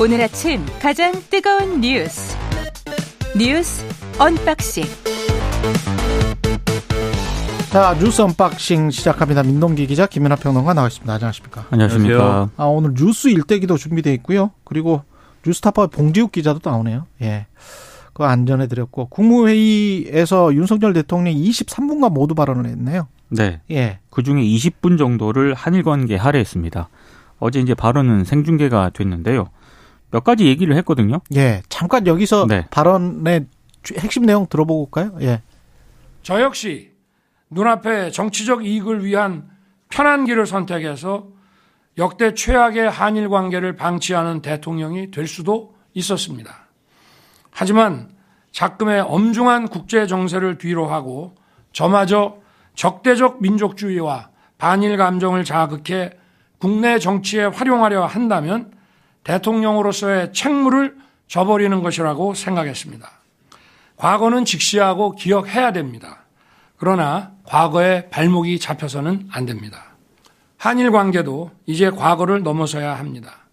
오늘 아침 가장 뜨거운 뉴스 뉴스 언박싱 자 뉴스 언박싱 시작합니다. 민동기 기자 김민하 평론가 나와 있습니다. 안녕하십니까? 안녕하십니까? 아 오늘 뉴스 일대기도 준비되어 있고요. 그리고 뉴스타파 봉지욱 기자도 나오네요. 예. 그거 안 전해 드렸고 국무회의에서 윤석열 대통령이 23분간 모두 발언을 했네요. 네. 예. 그 중에 20분 정도를 한일 관계 할애했습니다. 어제 이제 발언은 생중계가 됐는데요. 몇 가지 얘기를 했거든요. 예. 잠깐 여기서 네. 발언의 주- 핵심 내용 들어보고 올까요? 예. 저 역시 눈앞에 정치적 이익을 위한 편한 길을 선택해서 역대 최악의 한일 관계를 방치하는 대통령이 될 수도 있었습니다. 하지만 작금의 엄중한 국제 정세를 뒤로하고 저마저 적대적 민족주의와 반일 감정을 자극해 국내 정치에 활용하려 한다면 대통령으로서의 책무를 저버리는 것이라고 생각했습니다. 과거는 직시하고 기억해야 됩니다. 그러나 과거에 발목이 잡혀서는 안 됩니다. 한일 관계도 이제 과거를 넘어서야 합니다.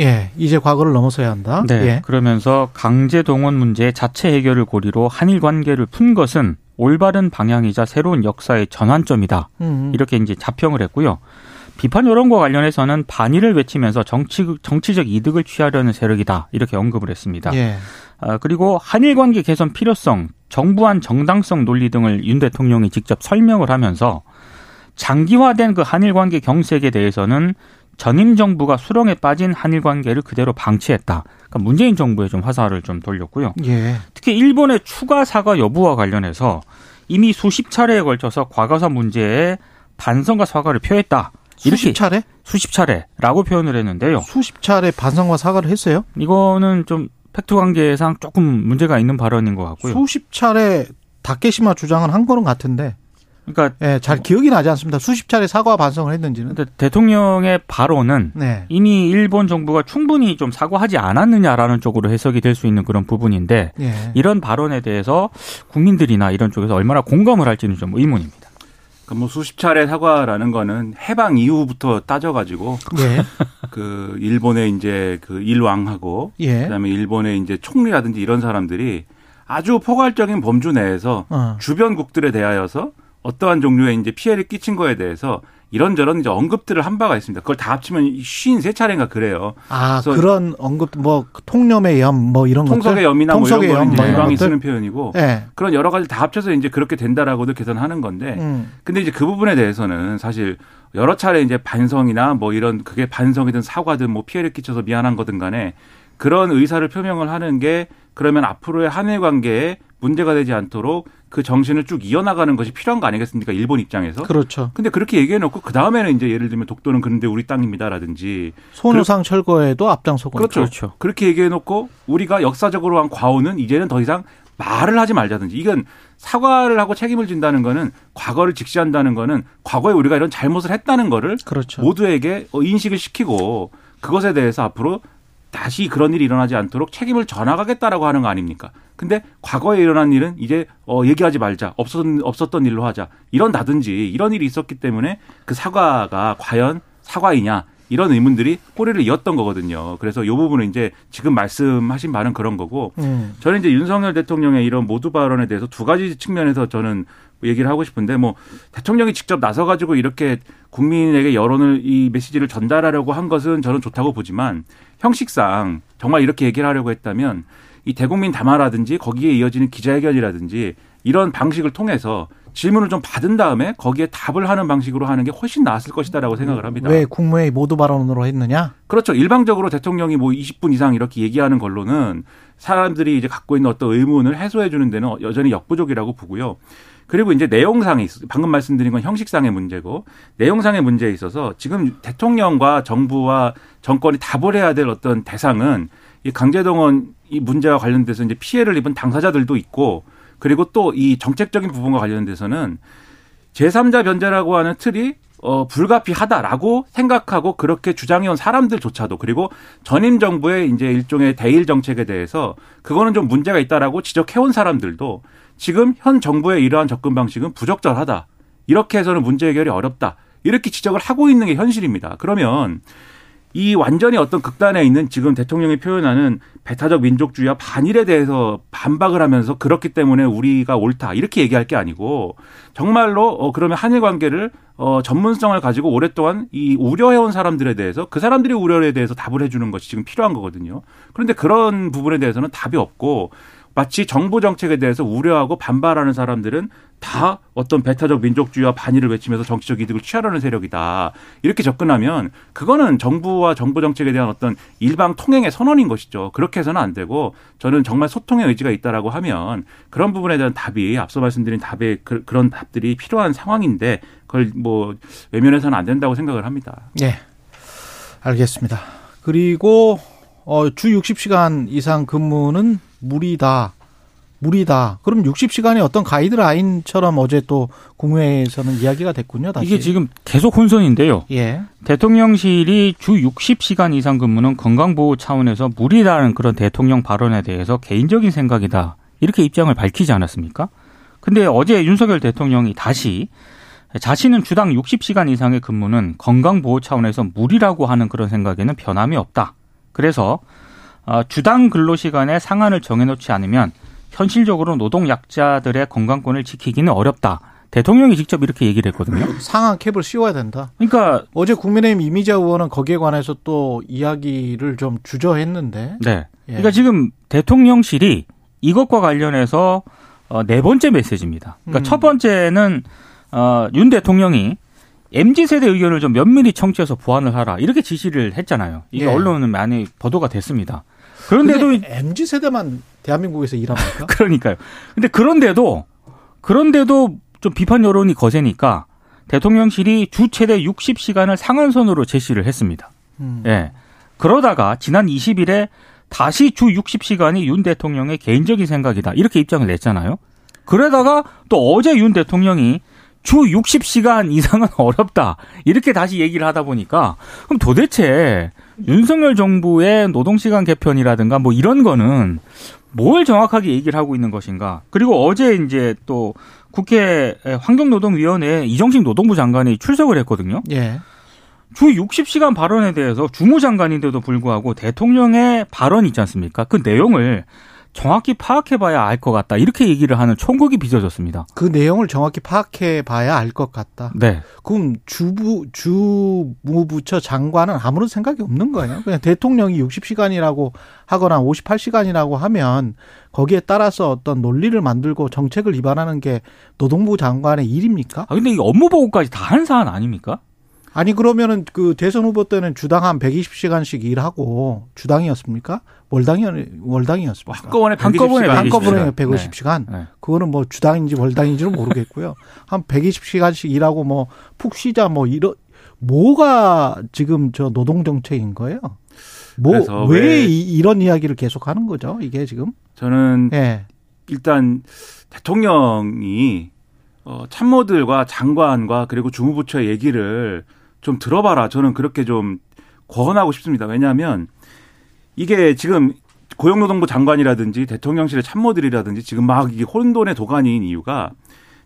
예. 이제 과거를 넘어서야 한다. 네. 예. 그러면서 강제 동원 문제 자체 해결을 고리로 한일 관계를 푼 것은 올바른 방향이자 새로운 역사의 전환점이다. 음. 이렇게 이제 자평을 했고요. 비판 여론과 관련해서는 반일을 외치면서 정치 정치적 이득을 취하려는 세력이다. 이렇게 언급을 했습니다. 예. 아, 그리고 한일 관계 개선 필요성, 정부안 정당성 논리 등을 윤 대통령이 직접 설명을 하면서 장기화된 그 한일 관계 경색에 대해서는 전임 정부가 수렁에 빠진 한일 관계를 그대로 방치했다. 그러니까 문재인 정부에 좀 화살을 좀 돌렸고요. 예. 특히 일본의 추가 사과 여부와 관련해서 이미 수십 차례에 걸쳐서 과거사 문제에 반성과 사과를 표했다. 수십 차례? 수십 차례라고 표현을 했는데요. 수십 차례 반성과 사과를 했어요? 이거는 좀 팩트 관계상 조금 문제가 있는 발언인 것 같고요. 수십 차례 다케시마 주장은 한 거는 같은데, 그러니까 예, 잘 기억이 나지 않습니다. 수십 차례 사과 반성을 했는지는. 대통령의 발언은 네. 이미 일본 정부가 충분히 좀 사과하지 않았느냐라는 쪽으로 해석이 될 수 있는 그런 부분인데 예. 이런 발언에 대해서 국민들이나 이런 쪽에서 얼마나 공감을 할지는 좀 의문입니다. 그러니까 뭐 수십 차례 사과라는 거는 해방 이후부터 따져가지고 예. 그 일본의 이제 그 일왕하고 예. 그다음에 일본의 이제 총리라든지 이런 사람들이 아주 포괄적인 범주 내에서 어. 주변국들에 대하여서 어떠한 종류의 이제 피해를 끼친 거에 대해서 이런저런 이제 언급들을 한 바가 있습니다. 그걸 다 합치면 쉰세 차례인가 그래요. 아, 그래서 그런 언급, 뭐, 통념의 염, 뭐, 이런 것들. 통속의 염이나 뭐 이런 통속의 염, 이제 뭐 일방이 것들. 쓰는 표현이고 예. 그런 여러 가지 다 합쳐서 이제 그렇게 된다라고도 계산하는 건데 음. 근데 이제 그 부분에 대해서는 사실 여러 차례 이제 반성이나 뭐 이런 그게 반성이든 사과든 뭐 피해를 끼쳐서 미안한 거든 간에 그런 의사를 표명을 하는 게 그러면 앞으로의 한일 관계에 문제가 되지 않도록 그 정신을 쭉 이어나가는 것이 필요한 거 아니겠습니까? 일본 입장에서. 그렇죠. 근데 그렇게 얘기해 놓고 그 다음에는 이제 예를 들면 독도는 그런데 우리 땅입니다라든지 손우상 철거에도 앞장서고. 그렇죠. 그렇죠. 그렇게 얘기해 놓고 우리가 역사적으로 한 과오는 이제는 더 이상 말을 하지 말자든지 이건 사과를 하고 책임을 진다는 거는 과거를 직시한다는 거는 과거에 우리가 이런 잘못을 했다는 거를 그렇죠. 모두에게 어, 인식을 시키고 그것에 대해서 앞으로 다시 그런 일이 일어나지 않도록 책임을 전하겠다라고 하는 거 아닙니까? 근데 과거에 일어난 일은 이제 어 얘기하지 말자. 없었 없었던 일로 하자. 이런다든지 이런 일이 있었기 때문에 그 사과가 과연 사과이냐 이런 의문들이 꼬리를 이었던 거거든요. 그래서 이 부분은 이제 지금 말씀하신 바는 그런 거고 음. 저는 이제 윤석열 대통령의 이런 모두 발언에 대해서 두 가지 측면에서 저는 얘기를 하고 싶은데 뭐 대통령이 직접 나서 가지고 이렇게 국민에게 여론을 이 메시지를 전달하려고 한 것은 저는 좋다고 보지만 형식상 정말 이렇게 얘기를 하려고 했다면 이 대국민 담화라든지 거기에 이어지는 기자회견이라든지 이런 방식을 통해서 질문을 좀 받은 다음에 거기에 답을 하는 방식으로 하는 게 훨씬 나았을 것이다라고 생각을 합니다. 왜 국무회의 모두 발언으로 했느냐? 그렇죠. 일방적으로 대통령이 뭐 20분 이상 이렇게 얘기하는 걸로는 사람들이 이제 갖고 있는 어떤 의문을 해소해 주는 데는 여전히 역부족이라고 보고요. 그리고 이제 내용상에 있어 방금 말씀드린 건 형식상의 문제고 내용상의 문제에 있어서 지금 대통령과 정부와 정권이 답을 해야 될 어떤 대상은 이 강제동원 이 문제와 관련돼서 이제 피해를 입은 당사자들도 있고 그리고 또 이 정책적인 부분과 관련돼서는 제3자 변제라고 하는 틀이 어, 불가피하다라고 생각하고 그렇게 주장해온 사람들조차도 그리고 전임 정부의 이제 일종의 대일 정책에 대해서 그거는 좀 문제가 있다라고 지적해온 사람들도 지금 현 정부의 이러한 접근 방식은 부적절하다. 이렇게 해서는 문제 해결이 어렵다. 이렇게 지적을 하고 있는 게 현실입니다. 그러면 이 완전히 어떤 극단에 있는 지금 대통령이 표현하는 배타적 민족주의와 반일에 대해서 반박을 하면서 그렇기 때문에 우리가 옳다 이렇게 얘기할 게 아니고 정말로 어 그러면 한일 관계를 어 전문성을 가지고 오랫동안 이 우려해온 사람들에 대해서 그 사람들이 우려에 대해서 답을 해주는 것이 지금 필요한 거거든요. 그런데 그런 부분에 대해서는 답이 없고 마치 정부 정책에 대해서 우려하고 반발하는 사람들은 다 어떤 배타적 민족주의와 반일을 외치면서 정치적 이득을 취하려는 세력이다. 이렇게 접근하면 그거는 정부와 정부 정책에 대한 어떤 일방 통행의 선언인 것이죠. 그렇게 해서는 안 되고 저는 정말 소통의 의지가 있다라고 하면 그런 부분에 대한 답이 앞서 말씀드린 답에 그, 런 답들이 필요한 상황인데 그걸 뭐 외면해서는 안 된다고 생각을 합니다. 네. 알겠습니다. 그리고 어, 주 60시간 이상 근무는 무리다. 무리다. 그럼 60시간이 어떤 가이드라인처럼 어제 또 국무회에서는 이야기가 됐군요. 다시. 이게 지금 계속 혼선인데요. 예. 대통령실이 주 60시간 이상 근무는 건강보호 차원에서 무리다는 그런 대통령 발언에 대해서 개인적인 생각이다. 이렇게 입장을 밝히지 않았습니까? 근데 어제 윤석열 대통령이 다시 자신은 주당 60시간 이상의 근무는 건강보호 차원에서 무리라고 하는 그런 생각에는 변함이 없다. 그래서 어, 주당 근로시간의 상한을 정해놓지 않으면 현실적으로 노동 약자들의 건강권을 지키기는 어렵다. 대통령이 직접 이렇게 얘기를 했거든요. 상한 캡을 씌워야 된다. 그러니까 어제 국민의힘 이미자 의원은 거기에 관해서 또 이야기를 좀 주저했는데. 네. 그러니까 지금 대통령실이 이것과 관련해서 어, 네 번째 메시지입니다. 그러니까 음. 첫 번째는 어, 윤 대통령이 MZ 세대 의견을 좀 면밀히 청취해서 보완을 하라 이렇게 지시를 했잖아요. 이게 예. 언론은 많이 보도가 됐습니다. 그런데도 MZ 세대만 대한민국에서 일합니까? 그러니까요. 근데 그런데도 그런데도 좀 비판 여론이 거세니까 대통령실이 주 최대 60시간을 상한선으로 제시를 했습니다. 음. 예. 그러다가 지난 20일에 다시 주 60시간이 윤 대통령의 개인적인 생각이다. 이렇게 입장을 냈잖아요. 그러다가 또 어제 윤 대통령이 주 60시간 이상은 어렵다. 이렇게 다시 얘기를 하다 보니까 그럼 도대체 윤석열 정부의 노동시간 개편이라든가 뭐 이런 거는 뭘 정확하게 얘기를 하고 있는 것인가. 그리고 어제 이제 또 국회 환경노동위원회에 이정식 노동부 장관이 출석을 했거든요. 예. 주 60시간 발언에 대해서 주무장관인데도 불구하고 대통령의 발언 있지 않습니까? 그 내용을 정확히 파악해봐야 알 것 같다. 이렇게 얘기를 하는 총국이 빚어졌습니다. 그 내용을 정확히 파악해 봐야 알 것 같다. 네. 그럼 주부 주무부처 장관은 아무런 생각이 없는 거예요. 그냥 대통령이 60시간이라고 하거나 58시간이라고 하면 거기에 따라서 어떤 논리를 만들고 정책을 입안하는 게 노동부 장관의 일입니까? 아, 근데 이 업무 보고까지 다 한 사안 아닙니까? 아니 그러면은 그 대선 후보 때는 주당 한 120시간씩 일하고 주당이었습니까? 월당이 월당이었습니까? 한꺼번에 한꺼번에 120시간. 한꺼번에 120시간. 150시간. 네. 그거는 뭐 주당인지 월당인지는 모르겠고요. 한 120시간씩 일하고 뭐 푹 쉬자 뭐 이런 뭐가 지금 저 노동 정책인 거예요? 그래서 뭐왜 왜- 이런 이야기를 계속 하는 거죠? 이게 지금? 저는 예. 일단 대통령이 어, 참모들과 장관과 그리고 주무부처의 얘기를 좀 들어봐라. 저는 그렇게 좀 권하고 싶습니다. 왜냐하면 이게 지금 고용노동부 장관이라든지 대통령실의 참모들이라든지 지금 막 이게 혼돈의 도가니인 이유가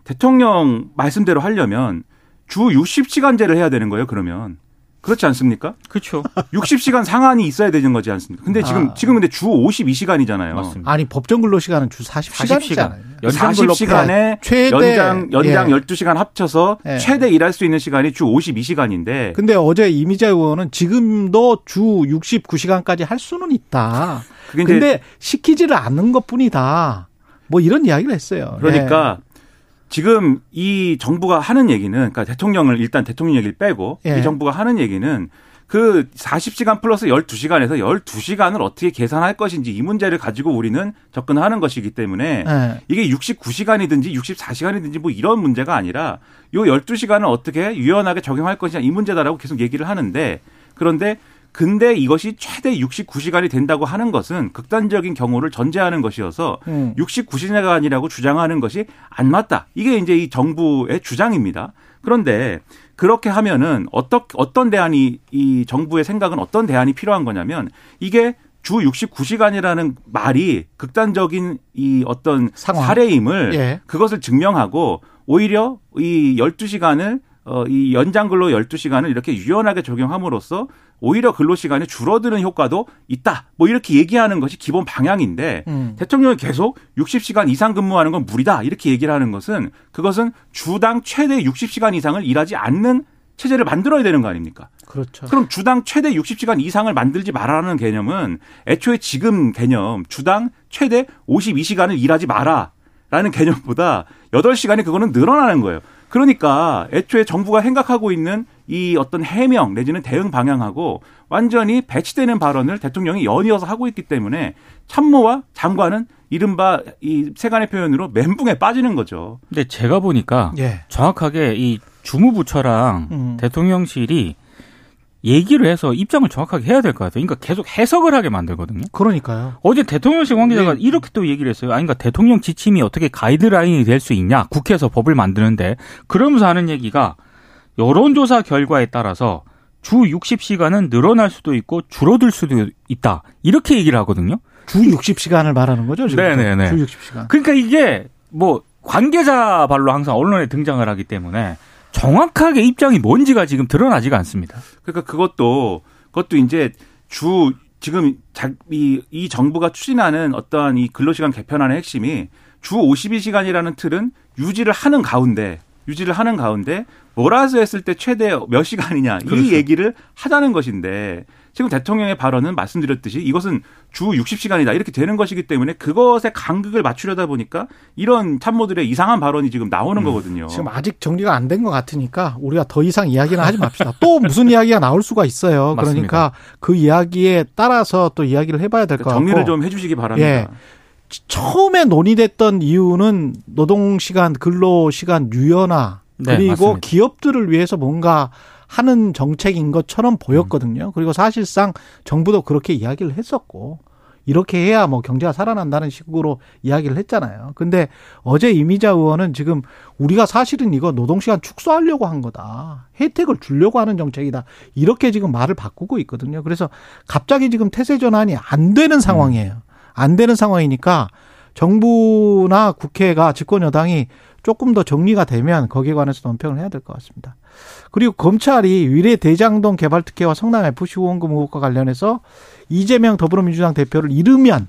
대통령 말씀대로 하려면 주 60시간제를 해야 되는 거예요. 그러면 그렇지 않습니까? 그렇죠. 60시간 상한이 있어야 되는 거지 않습니까? 근데 지금 아. 지금 근데 주 52시간이잖아요. 맞습니다. 아니 법정 근로 시간은 주 40시간이잖아요. 40시간. 연장 근로 40시간에 최대 연장 연장 예. 12시간 합쳐서 예. 최대 일할 수 있는 시간이 주 52시간인데 근데 어제 이미자 의원은 지금도 주 69시간까지 할 수는 있다. 그게 근데 시키지를 않는 것 뿐이다. 뭐 이런 이야기를 했어요. 그러니까 지금 이 정부가 하는 얘기는 그러니까 대통령을 일단 대통령 얘기를 빼고 예. 이 정부가 하는 얘기는 그 40시간 플러스 12시간에서 12시간을 어떻게 계산할 것인지 이 문제를 가지고 우리는 접근하는 것이기 때문에 예. 예. 이게 69시간이든지 64시간이든지 뭐 이런 문제가 아니라 요 12시간을 어떻게 유연하게 적용할 것이냐 이 문제다라고 계속 얘기를 하는데 그런데 근데 이것이 최대 69시간이 된다고 하는 것은 극단적인 경우를 전제하는 것이어서 음. 69시간이라고 주장하는 것이 안 맞다. 이게 이제 이 정부의 주장입니다. 그런데 그렇게 하면은 어떤 어떤 대안이 이 정부의 생각은 어떤 대안이 필요한 거냐면 이게 주 69시간이라는 말이 극단적인 이 어떤 상황. 사례임을 예. 그것을 증명하고 오히려 이 12시간을 어, 이 연장 근로 12시간을 이렇게 유연하게 적용함으로써 오히려 근로 시간이 줄어드는 효과도 있다. 뭐 이렇게 얘기하는 것이 기본 방향인데 음. 대통령이 계속 60시간 이상 근무하는 건 무리다. 이렇게 얘기를 하는 것은 그것은 주당 최대 60시간 이상을 일하지 않는 체제를 만들어야 되는 거 아닙니까? 그렇죠. 그럼 주당 최대 60시간 이상을 만들지 말라는 개념은 애초에 지금 개념 주당 최대 52시간을 일하지 마라. 라는 개념보다 8시간이 그거는 늘어나는 거예요. 그러니까 애초에 정부가 생각하고 있는 이 어떤 해명 내지는 대응 방향하고 완전히 배치되는 발언을 대통령이 연이어서 하고 있기 때문에 참모와 장관은 이른바 이 세간의 표현으로 멘붕에 빠지는 거죠. 근데 제가 보니까 예. 정확하게 이 주무부처랑 음. 대통령실이 얘기를 해서 입장을 정확하게 해야 될 것 같아요. 그러니까 계속 해석을 하게 만들거든요. 그러니까요. 어제 대통령실 관계자가 네. 이렇게 또 얘기를 했어요. 아니, 그러니까 대통령 지침이 어떻게 가이드라인이 될 수 있냐. 국회에서 법을 만드는데. 그러면서 하는 얘기가 여론조사 결과에 따라서 주 60시간은 늘어날 수도 있고 줄어들 수도 있다. 이렇게 얘기를 하거든요. 주 60시간을 말하는 거죠, 지금? 네네네. 주 60시간. 그러니까 이게 뭐 관계자 발로 항상 언론에 등장을 하기 때문에 정확하게 입장이 뭔지가 지금 드러나지가 않습니다. 그러니까 그것도 그것도 이제 주 지금 이, 이 정부가 추진하는 어떠한 이 근로시간 개편안의 핵심이 주 52시간이라는 틀은 유지를 하는 가운데 유지를 하는 가운데 몰아서 했을 때 최대 몇 시간이냐 그렇죠. 이 얘기를 하자는 것인데 지금 대통령의 발언은 말씀드렸듯이 이것은 주 60시간이다 이렇게 되는 것이기 때문에 그것에 간극을 맞추려다 보니까 이런 참모들의 이상한 발언이 지금 나오는 음. 거거든요. 지금 아직 정리가 안 된 것 같으니까 우리가 더 이상 이야기는 하지 맙시다. 또 무슨 이야기가 나올 수가 있어요. 그러니까 그 이야기에 따라서 또 이야기를 해봐야 될것 그러니까 같고 정리를 좀 해주시기 바랍니다. 예. 처음에 논의됐던 이유는 노동 시간, 근로 시간 유연화 네, 그리고 네, 기업들을 위해서 뭔가 하는 정책인 것처럼 보였거든요. 그리고 사실상 정부도 그렇게 이야기를 했었고 이렇게 해야 뭐 경제가 살아난다는 식으로 이야기를 했잖아요. 근데 어제 이미자 의원은 지금 우리가 사실은 이거 노동시간 축소하려고 한 거다. 혜택을 주려고 하는 정책이다. 이렇게 지금 말을 바꾸고 있거든요. 그래서 갑자기 지금 태세 전환이 안 되는 상황이에요. 안 되는 상황이니까 정부나 국회가 집권 여당이 조금 더 정리가 되면 거기에 관해서 논평을 해야 될 것 같습니다. 그리고 검찰이 위례 대장동 개발 특혜와 성남 FC 후원금 의혹과 관련해서 이재명 더불어민주당 대표를 잃으면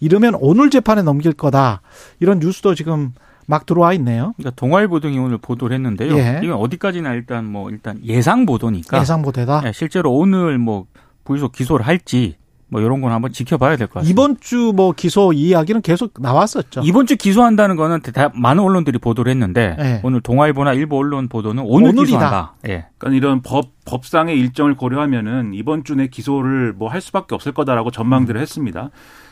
잃으면 오늘 재판에 넘길 거다. 이런 뉴스도 지금 막 들어와 있네요. 그러니까 동아일보 등이 오늘 보도를 했는데요. 예. 이건 어디까지나 일단 뭐 일단 예상 보도니까 예상 보도다. 예, 실제로 오늘 뭐 불소 기소를 할지 뭐 이런 건 한번 지켜봐야 될 것 같습니다. 이번 주 뭐 기소 이야기는 계속 나왔었죠. 이번 주 기소한다는 거는 다 많은 언론들이 보도를 했는데 네. 오늘 동아일보나 일부 언론 보도는 오늘 오늘이다. 기소한다. 예. 그러니까 이런 법 법상의 일정을 고려하면은 이번 주 내 기소를 뭐 할 수밖에 없을 거다라고 전망들을 음. 했습니다.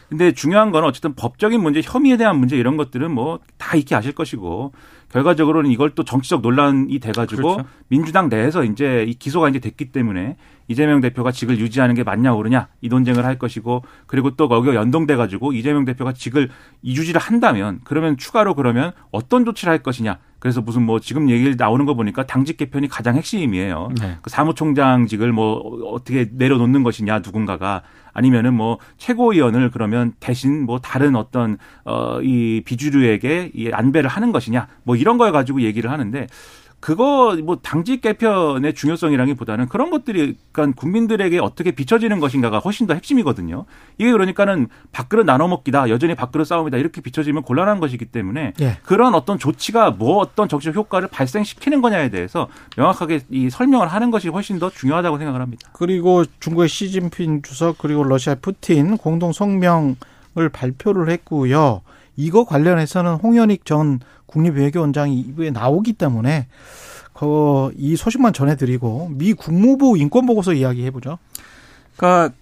근데 중요한 건 어쨌든 법적인 문제, 혐의에 대한 문제 이런 것들은 뭐 다 익히 아실 것이고 결과적으로는 이걸 또 정치적 논란이 돼가지고 그렇죠. 민주당 내에서 이제 이 기소가 이제 됐기 때문에 이재명 대표가 직을 유지하는 게 맞냐 옳으냐 이 논쟁을 할 것이고 그리고 또 거기가 연동돼 가지고 이재명 대표가 직을 유지를 한다면 그러면 추가로 그러면 어떤 조치를 할 것이냐 그래서 무슨 뭐 지금 얘기 나오는 거 보니까 당직 개편이 가장 핵심이에요. 네. 그 사무총장직을 뭐 어떻게 내려놓는 것이냐 누군가가 아니면은 뭐 최고위원을 그러면 대신 뭐 다른 어떤 어이 비주류에게 이 안배를 하는 것이냐 뭐 이런 걸 가지고 얘기를 하는데 그거 뭐 당직 개편의 중요성이라기보다는 그런 것들이 그러니까 국민들에게 어떻게 비춰지는 것인가가 훨씬 더 핵심이거든요. 이게 그러니까는 밥그릇 나눠 먹기다, 여전히 밥그릇 싸움이다 이렇게 비춰지면 곤란한 것이기 때문에 예. 그런 어떤 조치가 뭐 어떤 정치적 효과를 발생시키는 거냐에 대해서 명확하게 이 설명을 하는 것이 훨씬 더 중요하다고 생각을 합니다. 그리고 중국의 시진핑 주석 그리고 러시아 푸틴 공동 성명을 발표를 했고요. 이거 관련해서는 홍현익 전 국립외교원장이 이부에 나오기 때문에 그 이 소식만 전해드리고 미 국무부 인권보고서 이야기 해보죠. 그러니까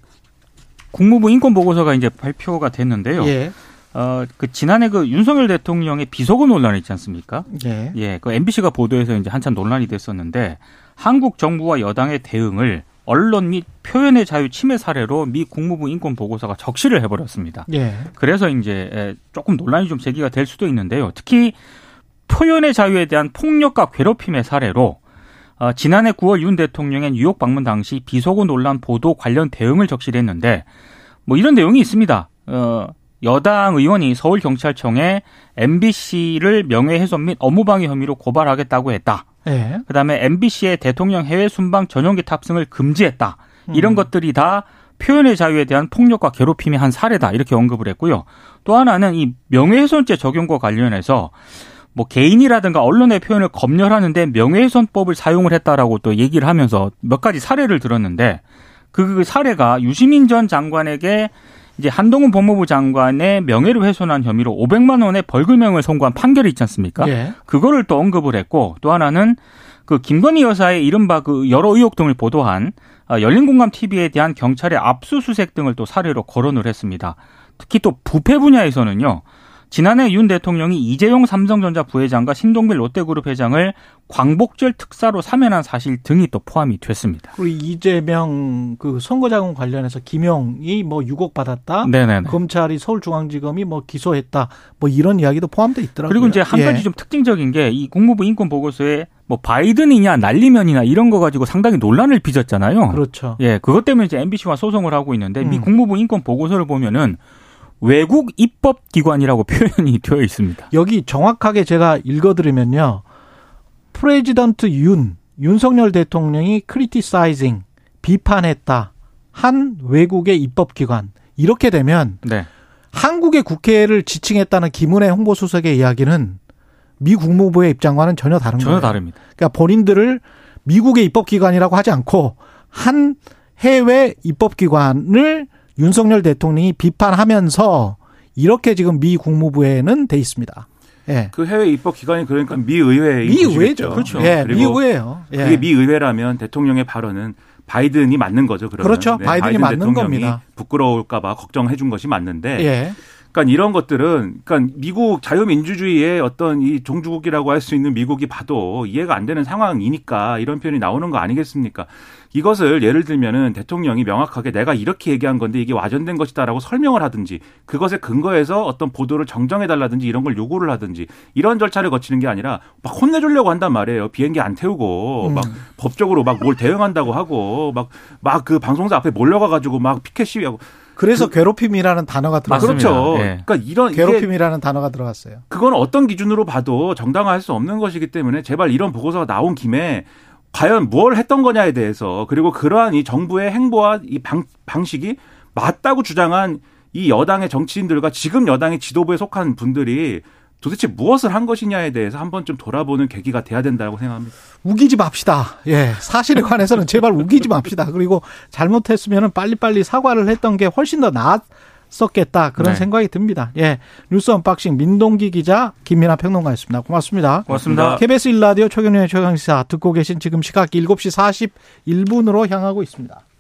국무부 인권보고서가 이제 발표가 됐는데요. 예. 어, 그 지난해 그 윤석열 대통령의 비속어 논란 있지 않습니까? 예. 예. 그 MBC가 보도해서 이제 한참 논란이 됐었는데 한국 정부와 여당의 대응을 언론 및 표현의 자유 침해 사례로 미 국무부 인권 보고서가 적시를 해버렸습니다. 예. 그래서 이제 조금 논란이 좀 제기가 될 수도 있는데요. 특히 표현의 자유에 대한 폭력과 괴롭힘의 사례로 어, 지난해 9월 윤 대통령의 뉴욕 방문 당시 비속어 논란 보도 관련 대응을 적시를 했는데 뭐 이런 내용이 있습니다. 어, 여당 의원이 서울 경찰청에 MBC를 명예훼손 및 업무방해 혐의로 고발하겠다고 했다. 예. 그다음에 MBC의 대통령 해외 순방 전용기 탑승을 금지했다. 이런 음. 것들이 다 표현의 자유에 대한 폭력과 괴롭힘의 한 사례다. 이렇게 언급을 했고요. 또 하나는 이 명예훼손죄 적용과 관련해서 뭐 개인이라든가 언론의 표현을 검열하는데 명예훼손법을 사용을 했다라고 또 얘기를 하면서 몇 가지 사례를 들었는데 그 사례가 유시민 전 장관에게 이제 한동훈 법무부 장관의 명예를 훼손한 혐의로 500만 원의 벌금형을 선고한 판결이 있지 않습니까? 예. 그거를 또 언급을 했고 또 하나는 그 김건희 여사의 이른바 그 여러 의혹 등을 보도한 아, 열린공감 TV에 대한 경찰의 압수수색 등을 또 사례로 거론을 했습니다. 특히 또 부패 분야에서는요. 지난해 윤 대통령이 이재용 삼성전자 부회장과 신동빈 롯데그룹 회장을 광복절 특사로 사면한 사실 등이 또 포함이 됐습니다. 그리고 이재명 그 선거자금 관련해서 김용이 뭐 6억 받았다. 네네네. 검찰이 서울중앙지검이 뭐 기소했다. 뭐 이런 이야기도 포함돼 있더라고요. 그리고 이제 한 예. 가지 좀 특징적인 게 이 국무부 인권 보고서에 뭐 바이든이냐 날리면이나 이런 거 가지고 상당히 논란을 빚었잖아요. 그렇죠. 예, 그것 때문에 이제 MBC와 소송을 하고 있는데 미 음. 국무부 인권 보고서를 보면은 외국 입법 기관이라고 표현이 되어 있습니다. 여기 정확하게 제가 읽어 드리면요. President 윤, 윤석열 대통령이 criticizing, 비판했다. 한 외국의 입법 기관. 이렇게 되면 네. 한국의 국회를 지칭했다는 김은혜 홍보수석의 이야기는 미 국무부의 입장과는 전혀 다른 전혀 거예요. 다릅니다. 그러니까 본인들을 미국의 입법기관이라고 하지 않고 한 해외 입법기관을 윤석열 대통령이 비판하면서 이렇게 지금 미 국무부에는 돼 있습니다. 예. 그 해외 입법 기관이 그러니까 미 의회인 미. 의회죠. 그렇죠. 예, 미 의회예요. 예. 그게 미 의회라면 대통령의 발언은 바이든이 맞는 거죠. 그러면. 그렇죠. 바이든이 맞는 대통령이 겁니다. 부끄러울까봐 걱정해 준 것이 맞는데. 예. 그러니까 이런 것들은 그러니까 미국 자유민주주의의 어떤 이 종주국이라고 할 수 있는 미국이 봐도 이해가 안 되는 상황이니까 이런 표현이 나오는 거 아니겠습니까? 이것을 예를 들면은 대통령이 명확하게 내가 이렇게 얘기한 건데 이게 와전된 것이다라고 설명을 하든지 그것에 근거해서 어떤 보도를 정정해 달라든지 이런 걸 요구를 하든지 이런 절차를 거치는 게 아니라 막 혼내주려고 한단 말이에요. 비행기 안 태우고 음. 막 법적으로 막 뭘 대응한다고 하고 막 막 그 방송사 앞에 몰려가 가지고 막 피켓 시위하고 그래서 괴롭힘이라는 단어가 들어갔어요. 그렇죠. 예. 그러니까 이런 괴롭힘이라는 단어가 들어갔어요. 그건 어떤 기준으로 봐도 정당화할 수 없는 것이기 때문에 제발 이런 보고서가 나온 김에 과연 뭘 했던 거냐에 대해서 그리고 그러한 이 정부의 행보와 이 방, 방식이 맞다고 주장한 이 여당의 정치인들과 지금 여당의 지도부에 속한 분들이 도대체 무엇을 한 것이냐에 대해서 한번 좀 돌아보는 계기가 돼야 된다고 생각합니다. 우기지 맙시다. 예. 사실에 관해서는 제발 우기지 맙시다. 그리고 잘못했으면 빨리빨리 사과를 했던 게 훨씬 더 나았었겠다. 그런 네. 생각이 듭니다. 예. 뉴스 언박싱 민동기 기자 김민하 평론가였습니다. 고맙습니다. 고맙습니다. KBS 1라디오 최경영의 최강시사 듣고 계신 지금 시각 7시 41분으로 향하고 있습니다.